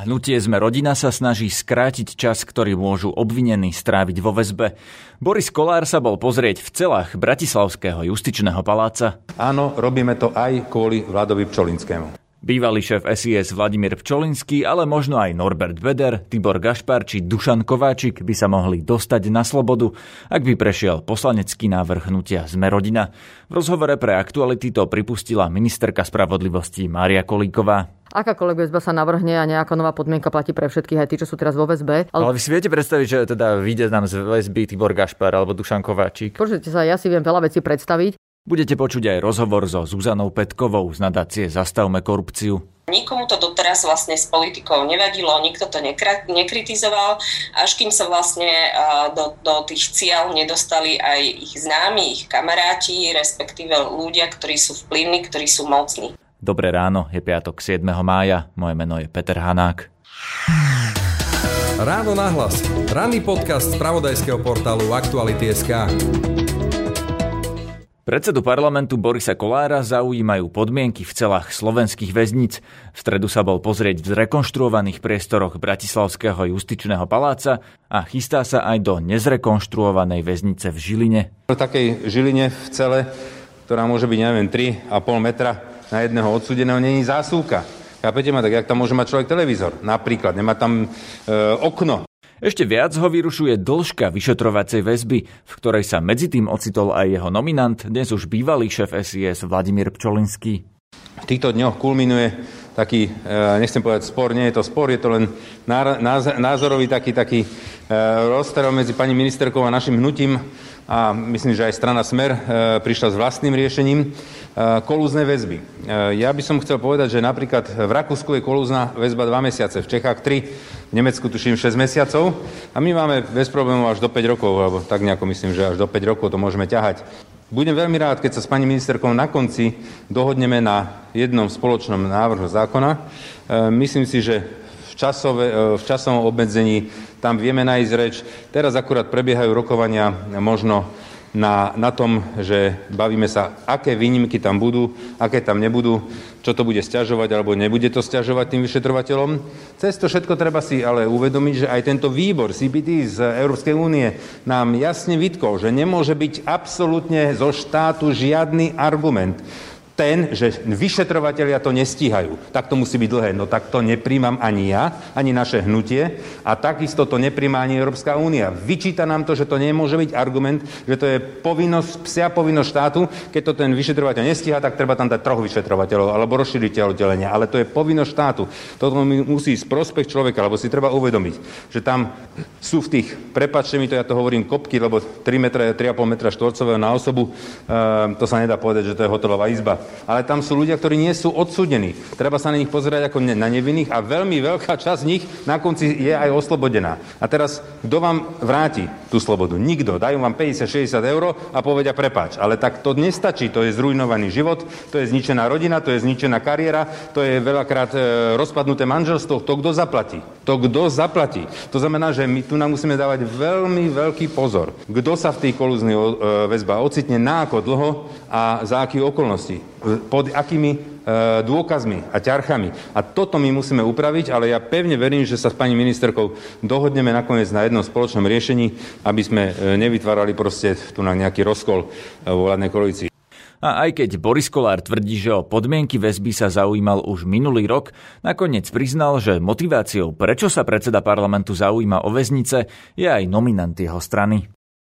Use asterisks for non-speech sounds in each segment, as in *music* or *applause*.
Hnutie Sme rodina sa snaží skrátiť čas, ktorý môžu obvinení stráviť vo väzbe. Boris Kolár sa bol pozrieť v celách Bratislavského justičného paláca. Áno, robíme to aj kvôli Vladovi Pčolinskému. Bývalý šéf SIS Vladimír Pčolinský, ale možno aj Norbert Beder, Tibor Gašpar či Dušan Kováčik by sa mohli dostať na slobodu, ak by prešiel poslanecký návrh hnutia Sme rodina. V rozhovore pre aktuality to pripustila ministerka spravodlivosti Mária Kolíková. Akákoľvek väzba sa navrhne a nejaká nová podmienka platí pre všetkých, aj tí, čo sú teraz vo väzbe. Ale, ale vy si viete predstaviť, že teda vyjde nám z väzby Tibor Gašpar alebo Dušan Kováčik? Počujte sa, ja si viem veľa vecí predstaviť. Budete počuť aj rozhovor so Zuzanou Petkovou z nadácie Zastavme korupciu. Nikomu to doteraz vlastne s politikou nevadilo, nikto to nekritizoval, až kým sa vlastne do, do tých cieľ nedostali aj ich známi, ich kamaráti, respektíve ľudia, ktorí sú vplyvní, ktorí sú mocní. Dobré ráno, je piatok 7. mája, moje meno je Peter Hanák. Ráno nahlas. Ranný podcast z pravodajského portálu Aktuality.sk. Predsedu parlamentu Borisa Kolára zaujímajú podmienky v celách slovenských väzníc. V stredu sa bol pozrieť v zrekonštruovaných priestoroch Bratislavského justičného paláca a chystá sa aj do nezrekonštruovanej väznice v Žiline. V takej Žiline v cele, ktorá môže byť, neviem, 3,5 metra, na jedného odsudeného není zásuvka. Chápete ma, tak jak tam môže mať človek televízor? Napríklad, nemá tam e, okno. Ešte viac ho vyrušuje dĺžka vyšetrovacej väzby, v ktorej sa medzi tým ocitol aj jeho nominant, dnes už bývalý šéf SIS Vladimír Pčolinský. V týchto dňoch kulminuje taký, e, nechcem povedať spor, nie je to spor, je to len názorový taký, taký e, rozstrel medzi pani ministerkou a našim hnutím a myslím, že aj strana Smer e, prišla s vlastným riešením e, kolúzne väzby. E, ja by som chcel povedať, že napríklad v Rakúsku je kolúzna väzba 2 mesiace, v Čechách 3, v Nemecku tuším 6 mesiacov a my máme bez problémov až do 5 rokov, alebo tak nejako myslím, že až do 5 rokov to môžeme ťahať. Budem veľmi rád, keď sa s pani ministerkou na konci dohodneme na jednom spoločnom návrhu zákona. Myslím si, že časové, v časovom obmedzení tam vieme nájsť reč. Teraz akurát prebiehajú rokovania možno na, na tom, že bavíme sa, aké výnimky tam budú, aké tam nebudú, čo to bude stiažovať alebo nebude to stiažovať tým vyšetrovateľom. Cez to všetko treba si ale uvedomiť, že aj tento výbor CBT z Európskej únie nám jasne vytkol, že nemôže byť absolútne zo štátu žiadny argument, ten, že vyšetrovateľia to nestíhajú. Tak to musí byť dlhé. No tak to nepríjmam ani ja, ani naše hnutie a takisto to nepríjma ani Európska únia. Vyčíta nám to, že to nemôže byť argument, že to je povinnosť, psia povinnosť štátu, keď to ten vyšetrovateľ nestíha, tak treba tam dať troch vyšetrovateľov alebo rozšíriť oddelenia. Ale to je povinnosť štátu. Toto musí ísť prospech človeka, lebo si treba uvedomiť, že tam sú v tých, prepačte mi to, ja to hovorím kopky, lebo 3 metra, 3,5 metra štvorcového na osobu, e, to sa nedá povedať, že to je hotelová izba ale tam sú ľudia, ktorí nie sú odsúdení. Treba sa na nich pozerať ako na nevinných a veľmi veľká časť z nich na konci je aj oslobodená. A teraz, kto vám vráti tú slobodu? Nikto. Dajú vám 50-60 eur a povedia prepáč. Ale tak to nestačí. To je zrujnovaný život, to je zničená rodina, to je zničená kariéra, to je veľakrát e, rozpadnuté manželstvo. To kto zaplatí? To kto zaplatí? To znamená, že my tu nám musíme dávať veľmi veľký pozor. Kto sa v tej kolúznej e, väzba ocitne, na ako dlho a za akých okolností pod akými e, dôkazmi a ťarchami. A toto my musíme upraviť, ale ja pevne verím, že sa s pani ministerkou dohodneme nakoniec na jednom spoločnom riešení, aby sme e, nevytvárali proste tu na nejaký rozkol vo vládnej koalícii. A aj keď Boris Kolár tvrdí, že o podmienky väzby sa zaujímal už minulý rok, nakoniec priznal, že motiváciou, prečo sa predseda parlamentu zaujíma o väznice, je aj nominant jeho strany.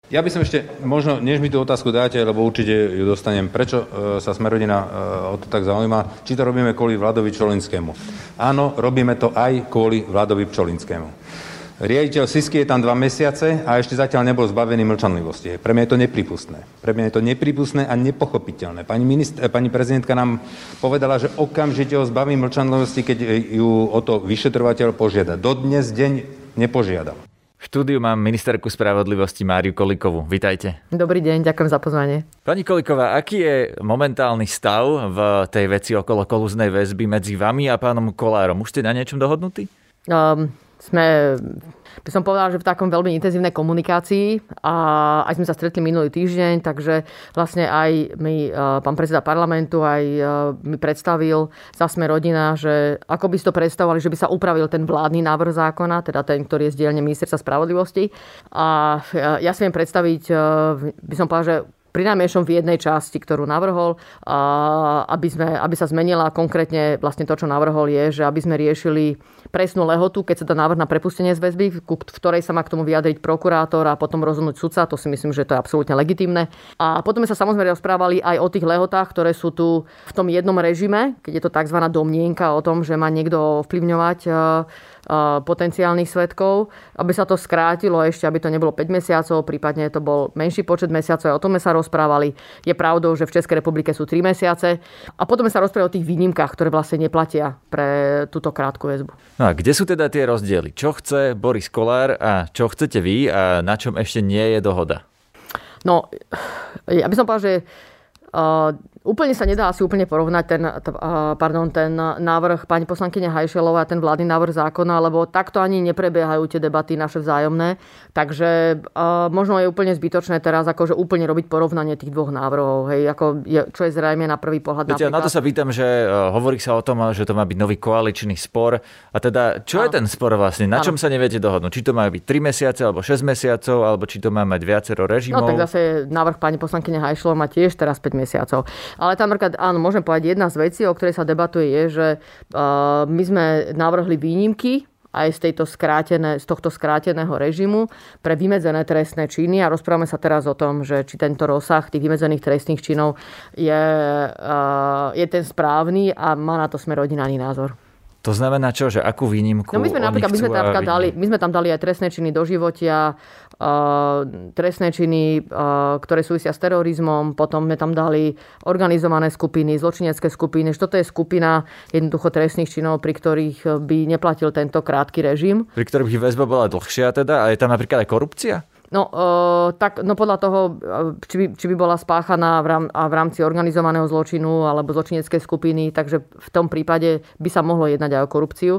Ja by som ešte, možno, než mi tú otázku dáte, lebo určite ju dostanem, prečo e, sa Smerodina e, o to tak zaujíma, či to robíme kvôli Vladovi Čolinskému. Áno, robíme to aj kvôli Vladovi Pčolinskému. Riaditeľ Sisky je tam dva mesiace a ešte zatiaľ nebol zbavený mlčanlivosti. Pre mňa je to nepripustné. Pre mňa je to nepripustné a nepochopiteľné. Pani, minister, pani prezidentka nám povedala, že okamžite ho zbaví mlčanlivosti, keď ju o to vyšetrovateľ požiada. Dodnes deň nepožiadal. V štúdiu mám ministerku spravodlivosti Máriu Kolikovú. Vitajte. Dobrý deň, ďakujem za pozvanie. Pani Koliková, aký je momentálny stav v tej veci okolo kolúznej väzby medzi vami a pánom Kolárom? Už ste na niečom dohodnutí? Um, sme by som povedala, že v takom veľmi intenzívnej komunikácii a aj sme sa stretli minulý týždeň, takže vlastne aj mi e, pán predseda parlamentu aj e, mi predstavil za sme rodina, že ako by si to predstavovali, že by sa upravil ten vládny návrh zákona, teda ten, ktorý je z dielne ministerstva spravodlivosti. A e, ja si viem predstaviť, by som povedala, že pri najmenšom v jednej časti, ktorú navrhol, aby, sme, aby sa zmenila konkrétne vlastne to, čo navrhol je, že aby sme riešili presnú lehotu, keď sa dá návrh na prepustenie z väzby, v ktorej sa má k tomu vyjadriť prokurátor a potom rozhodnúť sudca, to si myslím, že to je absolútne legitimné. A potom sme sa samozrejme rozprávali aj o tých lehotách, ktoré sú tu v tom jednom režime, keď je to tzv. domnienka o tom, že má niekto ovplyvňovať potenciálnych svetkov, aby sa to skrátilo ešte, aby to nebolo 5 mesiacov, prípadne to bol menší počet mesiacov, o tom sme sa rozprávali. Je pravdou, že v Českej republike sú 3 mesiace a potom sme sa rozprávali o tých výnimkách, ktoré vlastne neplatia pre túto krátku väzbu. No a kde sú teda tie rozdiely? Čo chce Boris Kolár a čo chcete vy a na čom ešte nie je dohoda? No, ja by som povedal, že Úplne sa nedá asi úplne porovnať ten, pardon, ten návrh pani poslankyne Hajšelová a ten vládny návrh zákona, lebo takto ani neprebiehajú tie debaty naše vzájomné. Takže možno je úplne zbytočné teraz akože úplne robiť porovnanie tých dvoch návrhov, hej, ako je, čo je zrejme na prvý pohľad. Viete, na to sa pýtam, že e, hovorí sa o tom, že to má byť nový koaličný spor. A teda, čo ano. je ten spor vlastne? Na čom ano. sa neviete dohodnúť? Či to má byť 3 mesiace, alebo 6 mesiacov, alebo či to má mať viacero režimov? No tak zase návrh pani poslankyne Hajšelová má tiež teraz 5 mesiacov. Ale tam napríklad, áno, môžem povedať, jedna z vecí, o ktorej sa debatuje, je, že uh, my sme navrhli výnimky aj z, tejto skrátené, z tohto skráteného režimu pre vymedzené trestné činy a rozprávame sa teraz o tom, že či tento rozsah tých vymedzených trestných činov je, uh, je ten správny a má na to sme rodinný názor. To znamená čo, že akú výnimku no my sme napríklad, my sme, napríklad dali, my sme tam dali aj trestné činy do životia, trestné činy, ktoré súvisia s terorizmom, potom sme tam dali organizované skupiny, zločinecké skupiny, že toto je skupina jednoducho trestných činov, pri ktorých by neplatil tento krátky režim. Pri ktorých by väzba bola dlhšia teda a je tam napríklad aj korupcia? No, uh, tak, no podľa toho, či by, či by bola spáchaná v, rám, v rámci organizovaného zločinu alebo zločineckej skupiny, takže v tom prípade by sa mohlo jednať aj o korupciu.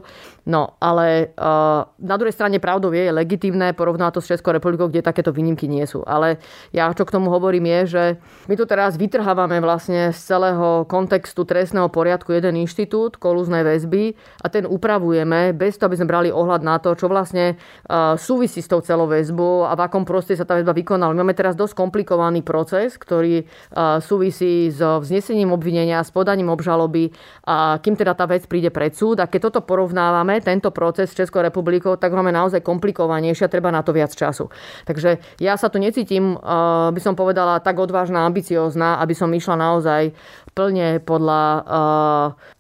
No, ale uh, na druhej strane pravdou je, je legitimné porovnať to s Českou republikou, kde takéto výnimky nie sú. Ale ja čo k tomu hovorím je, že my tu teraz vytrhávame vlastne z celého kontextu trestného poriadku jeden inštitút, kolúznej väzby a ten upravujeme bez toho, aby sme brali ohľad na to, čo vlastne uh, súvisí s tou celou väzbou a v akom akom prostredí sa tá väzba vykonala. My máme teraz dosť komplikovaný proces, ktorý súvisí s vznesením obvinenia, s podaním obžaloby a kým teda tá vec príde pred súd. A keď toto porovnávame, tento proces s Českou republikou, tak máme naozaj komplikovanejšie a treba na to viac času. Takže ja sa tu necítim, by som povedala, tak odvážna, ambiciózna, aby som išla naozaj plne podľa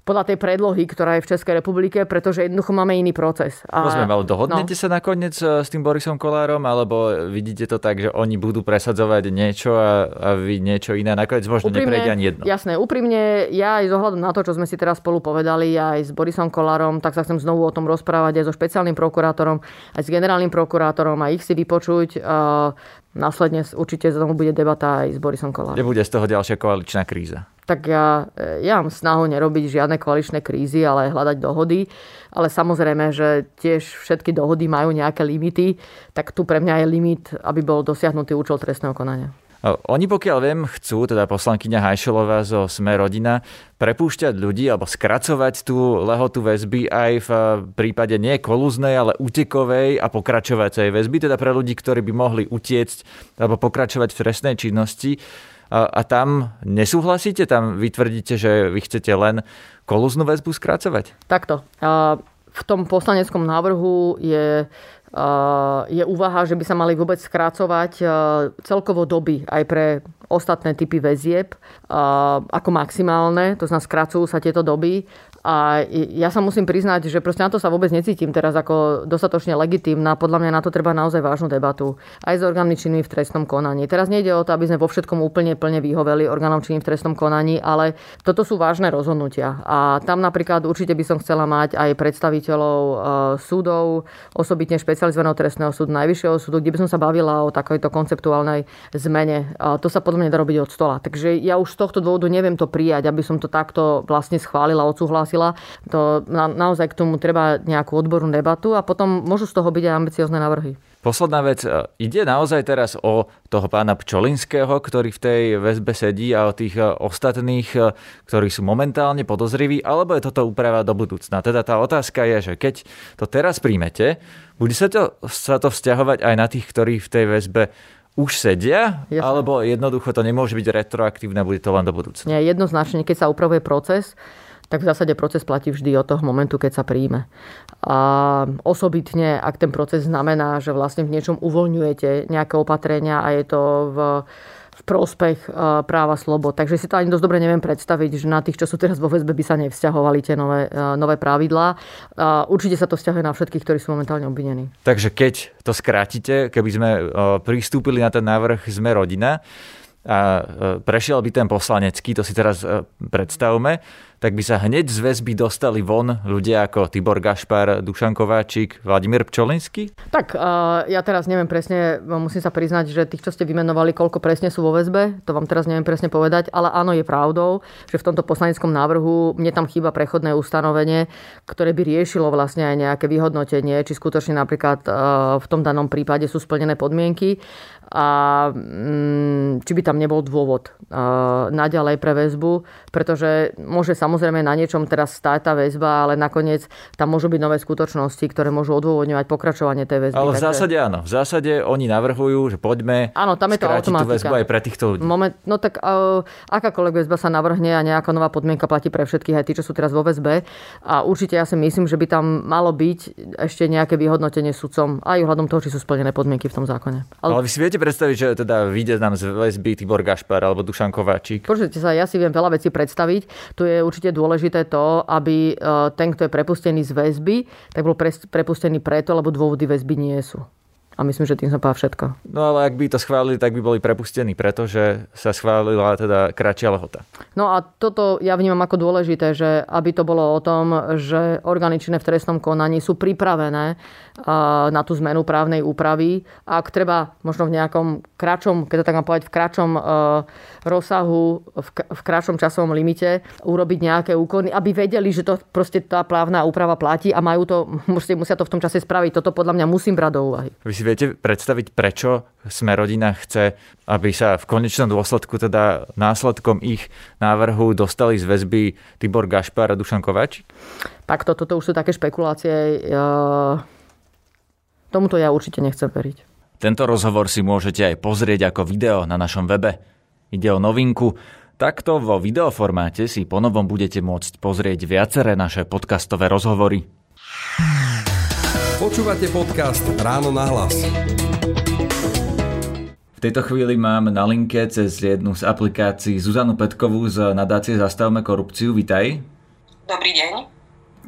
podľa tej predlohy, ktorá je v Českej republike, pretože jednoducho máme iný proces. A... Rozumiem, ale dohodnete no. sa nakoniec e, s tým Borisom Kolárom, alebo vidíte to tak, že oni budú presadzovať niečo a, a vy niečo iné, nakoniec možno úprimne, neprejde ani jedno. Jasné, úprimne, ja aj z ohľadom na to, čo sme si teraz spolu povedali, aj s Borisom Kolárom, tak sa chcem znovu o tom rozprávať aj so špeciálnym prokurátorom, aj s generálnym prokurátorom a ich si vypočuť. Uh, následne určite za tomu bude debata aj s Borisom Kolárom. Nebude z toho ďalšia koaličná kríza tak ja, ja mám snahu nerobiť žiadne koaličné krízy, ale hľadať dohody. Ale samozrejme, že tiež všetky dohody majú nejaké limity, tak tu pre mňa je limit, aby bol dosiahnutý účel trestného konania. Oni pokiaľ viem, chcú, teda poslankyňa Hajšelová zo Sme rodina, prepúšťať ľudí alebo skracovať tú lehotu väzby aj v prípade nie kolúznej, ale utekovej a pokračovacej väzby, teda pre ľudí, ktorí by mohli utiecť alebo pokračovať v trestnej činnosti a, a tam nesúhlasíte? Tam vytvrdíte, že vy chcete len kolúznu väzbu skracovať? Takto. V tom poslaneckom návrhu je je úvaha, že by sa mali vôbec skrácovať celkovo doby aj pre ostatné typy väzieb ako maximálne, to znamená skracujú sa tieto doby a ja sa musím priznať, že proste na to sa vôbec necítim teraz ako dostatočne legitímna. Podľa mňa na to treba naozaj vážnu debatu. Aj s orgánmi činnými v trestnom konaní. Teraz nejde o to, aby sme vo všetkom úplne plne vyhoveli orgánom činným v trestnom konaní, ale toto sú vážne rozhodnutia. A tam napríklad určite by som chcela mať aj predstaviteľov e, súdov, osobitne špecializovaného trestného súdu, najvyššieho súdu, kde by som sa bavila o takejto konceptuálnej zmene. A to sa podľa mňa dá robiť od stola. Takže ja už z tohto dôvodu neviem to prijať, aby som to takto vlastne schválila, odsúhlasila súhlasila. To na, naozaj k tomu treba nejakú odbornú debatu a potom môžu z toho byť aj ambiciozne návrhy. Posledná vec, e, ide naozaj teraz o toho pána Pčolinského, ktorý v tej väzbe sedí a o tých e, ostatných, e, ktorí sú momentálne podozriví, alebo je toto úprava do budúcna? Teda tá otázka je, že keď to teraz príjmete, bude sa to, sa to vzťahovať aj na tých, ktorí v tej väzbe už sedia, Jasne. alebo jednoducho to nemôže byť retroaktívne, bude to len do budúcna? Nie, jednoznačne, keď sa upravuje proces, tak v zásade proces platí vždy od toho momentu, keď sa príjme. A osobitne, ak ten proces znamená, že vlastne v niečom uvoľňujete nejaké opatrenia a je to v v prospech práva slobod. Takže si to ani dosť dobre neviem predstaviť, že na tých, čo sú teraz vo väzbe, by sa nevzťahovali tie nové, nové pravidlá. Určite sa to vzťahuje na všetkých, ktorí sú momentálne obvinení. Takže keď to skrátite, keby sme pristúpili na ten návrh Sme rodina, a prešiel by ten poslanecký, to si teraz predstavme, tak by sa hneď z väzby dostali von ľudia ako Tibor Gašpar, Dušan Kováčik, Vladimír Pčolinský? Tak, ja teraz neviem presne, musím sa priznať, že tých, čo ste vymenovali, koľko presne sú vo väzbe, to vám teraz neviem presne povedať, ale áno, je pravdou, že v tomto poslaneckom návrhu mne tam chýba prechodné ustanovenie, ktoré by riešilo vlastne aj nejaké vyhodnotenie, či skutočne napríklad v tom danom prípade sú splnené podmienky a mm, či by tam nebol dôvod naďalej pre väzbu, pretože môže sa samozrejme na niečom teraz stáť tá väzba, ale nakoniec tam môžu byť nové skutočnosti, ktoré môžu odôvodňovať pokračovanie tej väzby. Ale v zásade áno. V zásade oni navrhujú, že poďme áno, tam je to tú väzbu aj pre týchto ľudí. Moment, no tak uh, akákoľvek väzba sa navrhne a nejaká nová podmienka platí pre všetkých, aj tí, čo sú teraz vo väzbe. A určite ja si myslím, že by tam malo byť ešte nejaké vyhodnotenie sudcom aj ohľadom toho, či sú splnené podmienky v tom zákone. Ale, ale vy si viete predstaviť, že teda vyjde nám z väzby Tibor Gašpar alebo Dušan Kováčik? Počujete sa, ja si viem veľa vecí predstaviť. Tu je určite určite dôležité to, aby e, ten, kto je prepustený z väzby, tak bol prepustený preto, lebo dôvody väzby nie sú. A myslím, že tým som povedal všetko. No ale ak by to schválili, tak by boli prepustení, pretože sa schválila teda kratšia lehota. No a toto ja vnímam ako dôležité, že aby to bolo o tom, že orgány činné v trestnom konaní sú pripravené na tú zmenu právnej úpravy. Ak treba možno v nejakom kračom, keď to tak mám povedať, v kračom rozsahu, v kračom časovom limite urobiť nejaké úkony, aby vedeli, že to proste tá právna úprava platí a majú to, *laughs* musia to v tom čase spraviť. Toto podľa mňa musím brať do úvahy. Vy si viete predstaviť, prečo sme rodina chce, aby sa v konečnom dôsledku, teda následkom ich návrhu dostali z väzby Tibor Gašpar a Dušan Kovač? Tak toto to už sú také špekulácie. Tomuto ja určite nechcem veriť. Tento rozhovor si môžete aj pozrieť ako video na našom webe. Ide o novinku. Takto vo videoformáte si ponovom budete môcť pozrieť viaceré naše podcastové rozhovory. Počúvate podcast Ráno na hlas. V tejto chvíli mám na linke cez jednu z aplikácií Zuzanu Petkovú z nadácie Zastavme korupciu. Vitaj. Dobrý deň.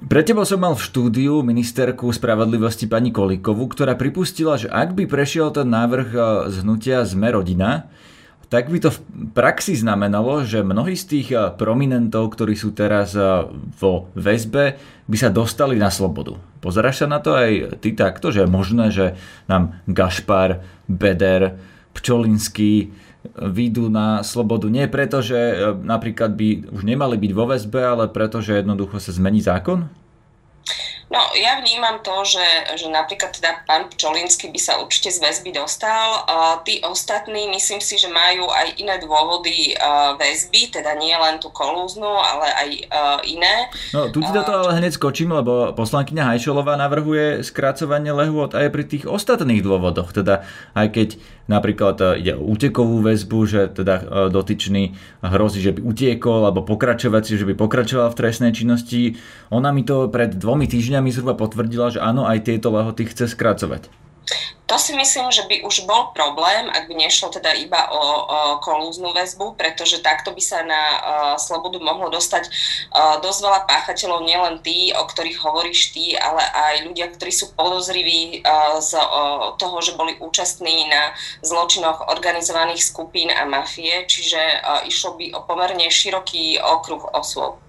Pre teba som mal v štúdiu ministerku spravodlivosti pani Kolíkovú, ktorá pripustila, že ak by prešiel ten návrh e, z hnutia Sme rodina, tak by to v praxi znamenalo, že mnohí z tých e, prominentov, ktorí sú teraz e, vo väzbe, by sa dostali na slobodu. Pozeráš sa na to aj ty takto, že je možné, že nám Gašpar, Beder, Pčolinský výjdu na slobodu nie preto, že napríklad by už nemali byť vo väzbe, ale preto, že jednoducho sa zmení zákon? No, ja vnímam to, že, že napríklad teda pán Pčolinsky by sa určite z väzby dostal. Uh, tí ostatní, myslím si, že majú aj iné dôvody uh, väzby, teda nie len tú kolúznu, ale aj uh, iné. No, tu ti do toho ale hneď skočím, lebo poslankyňa Hajšolová navrhuje skracovanie lehôd aj pri tých ostatných dôvodoch. Teda aj keď napríklad ide o útekovú väzbu, že teda dotyčný hrozí, že by utiekol, alebo pokračovať, že by pokračoval v trestnej činnosti. Ona mi to pred dvomi týždňami mi zhruba potvrdila, že áno, aj tieto lehoty chce skracovať. To si myslím, že by už bol problém, ak by nešlo teda iba o, o kolúznu väzbu, pretože takto by sa na uh, slobodu mohlo dostať uh, dosť veľa páchateľov, nielen tí, o ktorých hovoríš ty, ale aj ľudia, ktorí sú podozriví uh, z uh, toho, že boli účastní na zločinoch organizovaných skupín a mafie, čiže uh, išlo by o pomerne široký okruh osôb.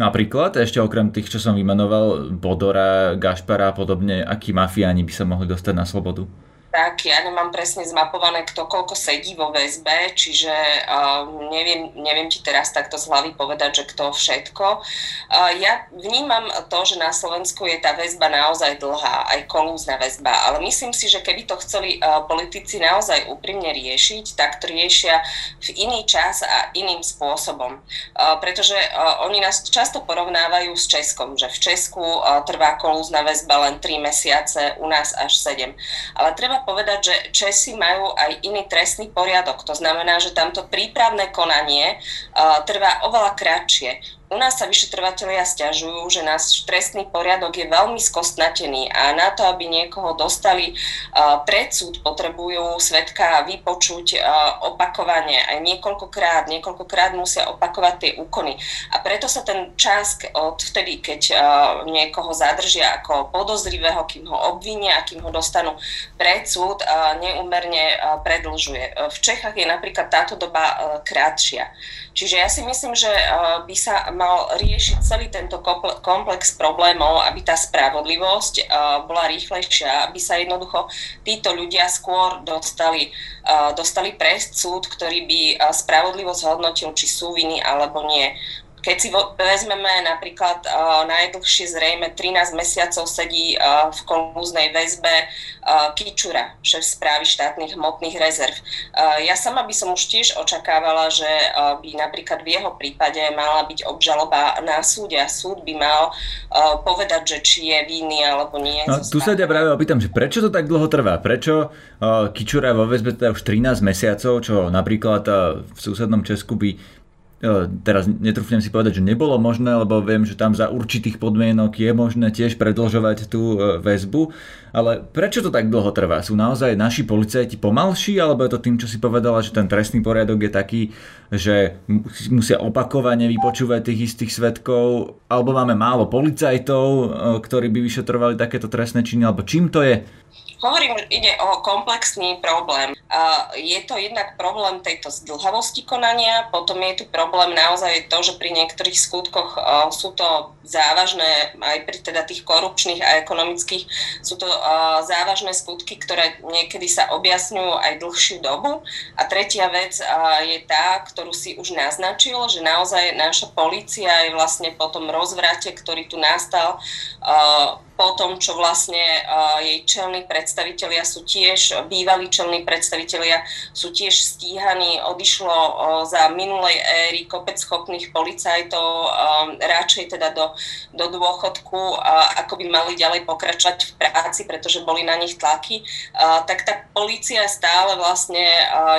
Napríklad, ešte okrem tých, čo som vymenoval, Bodora, Gašpara a podobne, akí mafiáni by sa mohli dostať na slobodu? Tak ja nemám presne zmapované, kto koľko sedí vo väzbe, čiže uh, neviem, neviem ti teraz takto z hlavy povedať, že kto všetko. Uh, ja vnímam to, že na Slovensku je tá väzba naozaj dlhá, aj kolúzna väzba, ale myslím si, že keby to chceli uh, politici naozaj úprimne riešiť, tak to riešia v iný čas a iným spôsobom. Uh, pretože uh, oni nás často porovnávajú s Českom, že v Česku uh, trvá kolúzna väzba len 3 mesiace, u nás až 7. Ale treba povedať, že Česi majú aj iný trestný poriadok. To znamená, že tamto prípravné konanie uh, trvá oveľa kratšie. U nás sa vyšetrovateľia stiažujú, že náš trestný poriadok je veľmi skostnatený a na to, aby niekoho dostali pred súd, potrebujú svetka vypočuť opakovane aj niekoľkokrát, niekoľkokrát musia opakovať tie úkony. A preto sa ten čas od vtedy, keď niekoho zadržia ako podozrivého, kým ho obvinia a kým ho dostanú pred súd, neumerne predlžuje. V Čechách je napríklad táto doba krátšia. Čiže ja si myslím, že by sa mal riešiť celý tento komplex problémov, aby tá spravodlivosť bola rýchlejšia, aby sa jednoducho títo ľudia skôr dostali, dostali pre súd, ktorý by spravodlivosť hodnotil, či sú viny alebo nie. Keď si vezmeme napríklad uh, najdlhšie zrejme 13 mesiacov sedí uh, v kolúznej väzbe uh, Kičura, šéf správy štátnych hmotných rezerv. Uh, ja sama by som už tiež očakávala, že uh, by napríklad v jeho prípade mala byť obžaloba na súde a súd by mal uh, povedať, že či je vinný alebo nie. No, tu sa ťa práve opýtam, že prečo to tak dlho trvá? Prečo uh, Kičura vo väzbe teda už 13 mesiacov, čo napríklad uh, v susednom Česku by teraz netrúfnem si povedať, že nebolo možné, lebo viem, že tam za určitých podmienok je možné tiež predlžovať tú e, väzbu, ale prečo to tak dlho trvá? Sú naozaj naši policajti pomalší, alebo je to tým, čo si povedala, že ten trestný poriadok je taký, že musia opakovane vypočúvať tých istých svetkov, alebo máme málo policajtov, e, ktorí by vyšetrovali takéto trestné činy, alebo čím to je? Hovorím, ide o komplexný problém. Je to jednak problém tejto zdlhavosti konania, potom je tu problém naozaj to, že pri niektorých skutkoch sú to závažné, aj pri teda tých korupčných a ekonomických, sú to závažné skutky, ktoré niekedy sa objasňujú aj dlhšiu dobu. A tretia vec je tá, ktorú si už naznačil, že naozaj naša policia je vlastne po tom rozvrate, ktorý tu nastal, po tom, čo vlastne uh, jej čelní predstavitelia sú tiež, bývalí čelní predstavitelia sú tiež stíhaní. Odišlo uh, za minulej éry kopec schopných policajtov um, radšej teda do, do dôchodku, ako by mali ďalej pokračovať v práci, pretože boli na nich tlaky. Tak tá policia stále vlastne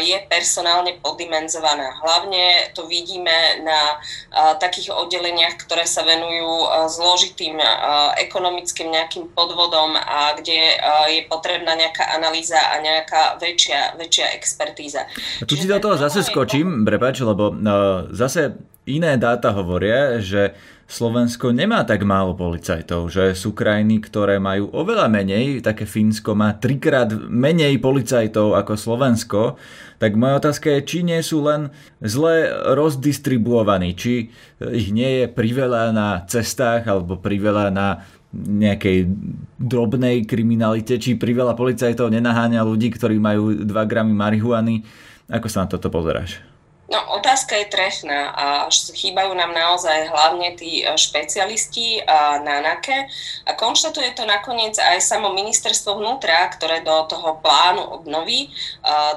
je personálne poddimenzovaná. Hlavne to vidíme na takých oddeleniach, ktoré sa venujú zložitým ekonomickým nejakým podvodom a kde eh, je potrebná nejaká analýza a nejaká väčšia, väčšia expertíza. A tu ti do toho zase skočím, prepač, lebo uh, zase iné dáta hovoria, že Slovensko nemá tak málo policajtov, že sú krajiny, ktoré majú oveľa menej, také Fínsko má trikrát menej policajtov ako Slovensko, tak moja otázka je, či nie sú len zle rozdistribuovaní, či ich nie je priveľa na cestách alebo priveľa na nejakej drobnej kriminalite, či priveľa policajtov nenaháňa ľudí, ktorí majú 2 gramy marihuany. Ako sa na toto pozeráš? No, otázka je trefná a chýbajú nám naozaj hlavne tí e, špecialisti na NAKE a konštatuje to nakoniec aj samo ministerstvo vnútra, ktoré do toho plánu obnovy e,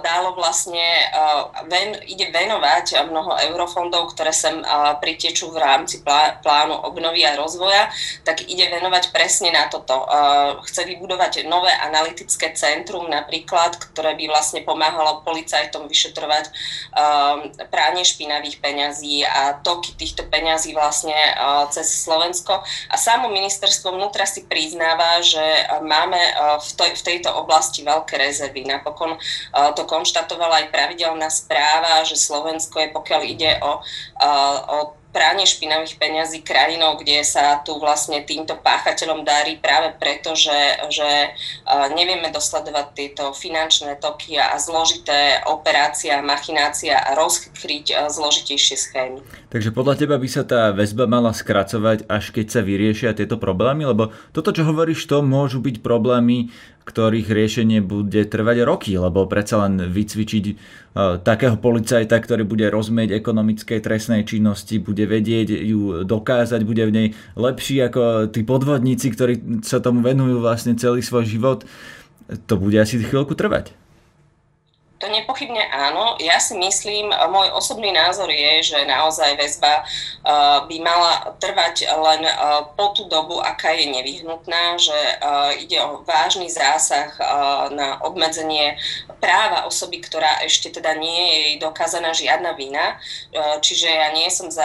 dalo vlastne, e, ven, ide venovať mnoho eurofondov, ktoré sem pritečú v rámci plánu obnovy a rozvoja, tak ide venovať presne na toto. Chce vybudovať nové analytické centrum napríklad, ktoré by vlastne pomáhalo policajtom vyšetrovať pranie špinavých peňazí a toky týchto peňazí vlastne cez Slovensko. A samo ministerstvo vnútra si priznáva, že máme v, to, v tejto oblasti veľké rezervy. Napokon to konštatovala aj pravidelná správa, že Slovensko je, pokiaľ ide o, o pranie špinavých peňazí krajinou, kde sa tu vlastne týmto páchateľom darí práve preto, že, že nevieme dosledovať tieto finančné toky a zložité operácia, machinácia a rozkryť zložitejšie schémy. Takže podľa teba by sa tá väzba mala skracovať, až keď sa vyriešia tieto problémy? Lebo toto, čo hovoríš, to môžu byť problémy ktorých riešenie bude trvať roky, lebo predsa len vycvičiť uh, takého policajta, ktorý bude rozmieť ekonomickej trestnej činnosti, bude vedieť ju dokázať, bude v nej lepší ako tí podvodníci, ktorí sa tomu venujú vlastne celý svoj život, to bude asi chvíľku trvať. To nepochybne áno. Ja si myslím, môj osobný názor je, že naozaj väzba uh, by mala trvať len uh, po tú dobu, aká je nevyhnutná, že uh, ide o vážny zásah na obmedzenie práva osoby, ktorá ešte teda nie je jej dokázaná žiadna vina. Čiže ja nie som za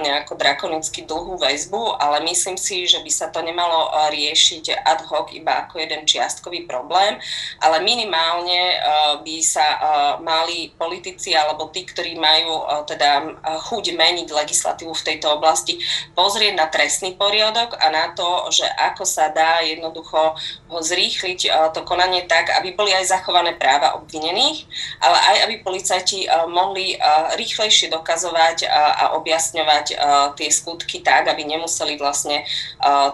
nejako drakonicky dlhú väzbu, ale myslím si, že by sa to nemalo riešiť ad hoc iba ako jeden čiastkový problém, ale minimálne by sa mali politici alebo tí, ktorí majú teda chuť meniť legislatívu v tejto oblasti, pozrieť na trestný poriadok a na to, že ako sa dá jednoducho zrýchliť to konanie tak, aby boli aj zachované práva obvinených, ale aj aby policajti mohli rýchlejšie dokazovať a objasňovať tie skutky tak, aby nemuseli vlastne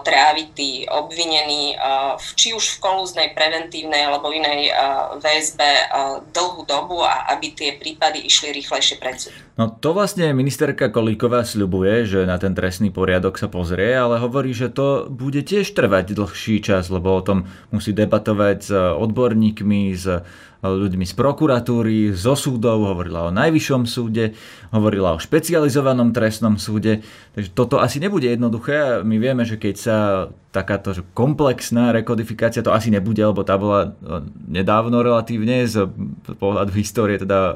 tráviť tí obvinení či už v kolúznej, preventívnej alebo inej väzbe dlhú dlhú dobu a aby tie prípady išli rýchlejšie pred súd. No to vlastne ministerka Kolíková sľubuje, že na ten trestný poriadok sa pozrie, ale hovorí, že to bude tiež trvať dlhší čas, lebo o tom musí debatovať s odborníkmi, s ľuďmi z prokuratúry, zo súdov, hovorila o najvyššom súde, hovorila o špecializovanom trestnom súde. Takže toto asi nebude jednoduché. My vieme, že keď sa takáto komplexná rekodifikácia, to asi nebude, lebo tá bola e, nedávno relatívne, z pohľadu histórie teda e,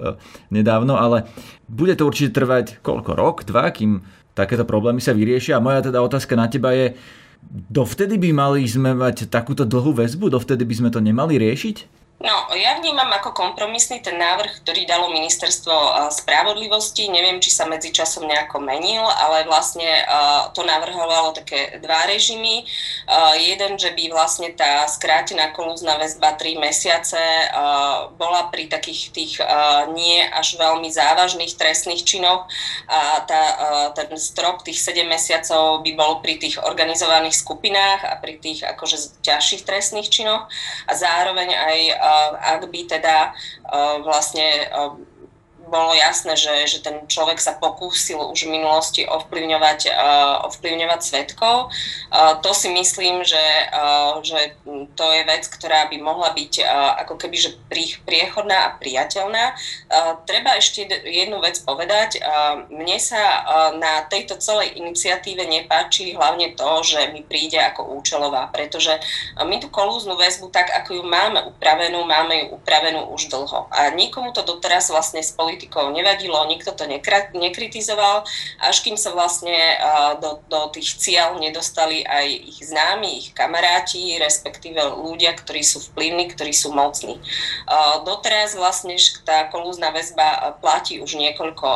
nedávno, ale bude to určite trvať koľko? Rok, dva, kým takéto problémy sa vyriešia. A moja teda otázka na teba je, dovtedy by mali sme mať takúto dlhú väzbu, dovtedy by sme to nemali riešiť? No, ja vnímam ako kompromisný ten návrh, ktorý dalo ministerstvo spravodlivosti. Neviem, či sa medzi časom nejako menil, ale vlastne to navrhovalo také dva režimy. Jeden, že by vlastne tá skrátená kolúzna väzba 3 mesiace bola pri takých tých nie až veľmi závažných trestných činoch a tá, ten strop tých 7 mesiacov by bol pri tých organizovaných skupinách a pri tých akože ťažších trestných činoch a zároveň aj ak by teda vlastne bolo jasné, že, že ten človek sa pokúsil už v minulosti ovplyvňovať, uh, ovplyvňovať svetkov. Uh, to si myslím, že, uh, že to je vec, ktorá by mohla byť uh, ako keby že prí, priechodná a priateľná. Uh, treba ešte jednu vec povedať. Uh, mne sa uh, na tejto celej iniciatíve nepáči hlavne to, že mi príde ako účelová, pretože my tú kolúznu väzbu, tak ako ju máme upravenú, máme ju upravenú už dlho. A nikomu to doteraz vlastne z politikov nevadilo, nikto to nekritizoval, až kým sa vlastne do, do tých cieľ nedostali aj ich známi, ich kamaráti, respektíve ľudia, ktorí sú vplyvní, ktorí sú mocní. Doteraz vlastne tá kolúzna väzba platí už niekoľko,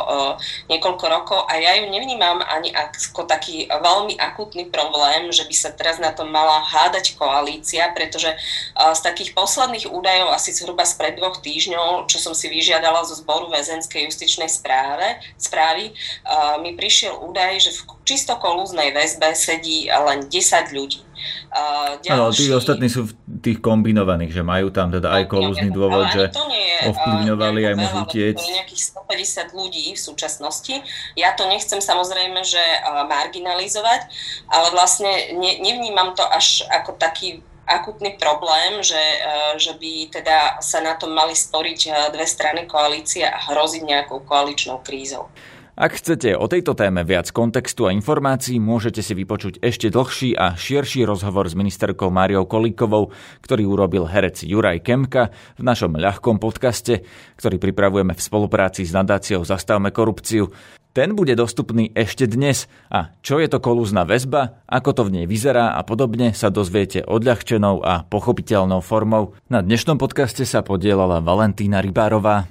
niekoľko rokov a ja ju nevnímam ani ako taký veľmi akutný problém, že by sa teraz na tom mala hádať koalícia, pretože z takých posledných údajov asi zhruba spred dvoch týždňov, čo som si vyžiadala zo zboru väze väzenskej justičnej správe, správy uh, mi prišiel údaj, že v čisto kolúznej väzbe sedí len 10 ľudí. Uh, ďalší... tí ostatní sú v tých kombinovaných, že majú tam teda aj kolúzny dôvod, že je, ovplyvňovali aj môžu tiec. To je nejakých 150 ľudí v súčasnosti. Ja to nechcem samozrejme, že marginalizovať, ale vlastne ne, nevnímam to až ako taký akutný problém, že, e, že by teda sa na tom mali sporiť e, dve strany koalície a hroziť nejakou koaličnou krízou. Ak chcete o tejto téme viac kontextu a informácií, môžete si vypočuť ešte dlhší a širší rozhovor s ministerkou Máriou Kolíkovou, ktorý urobil herec Juraj Kemka v našom ľahkom podcaste, ktorý pripravujeme v spolupráci s nadáciou Zastavme korupciu. Ten bude dostupný ešte dnes a čo je to kolúzna väzba, ako to v nej vyzerá a podobne sa dozviete odľahčenou a pochopiteľnou formou. Na dnešnom podcaste sa podielala Valentína Rybárová.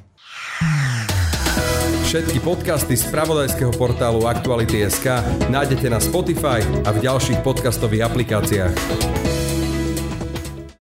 Všetky podcasty z pravodajského portálu Aktuality.sk nájdete na Spotify a v ďalších podcastových aplikáciách.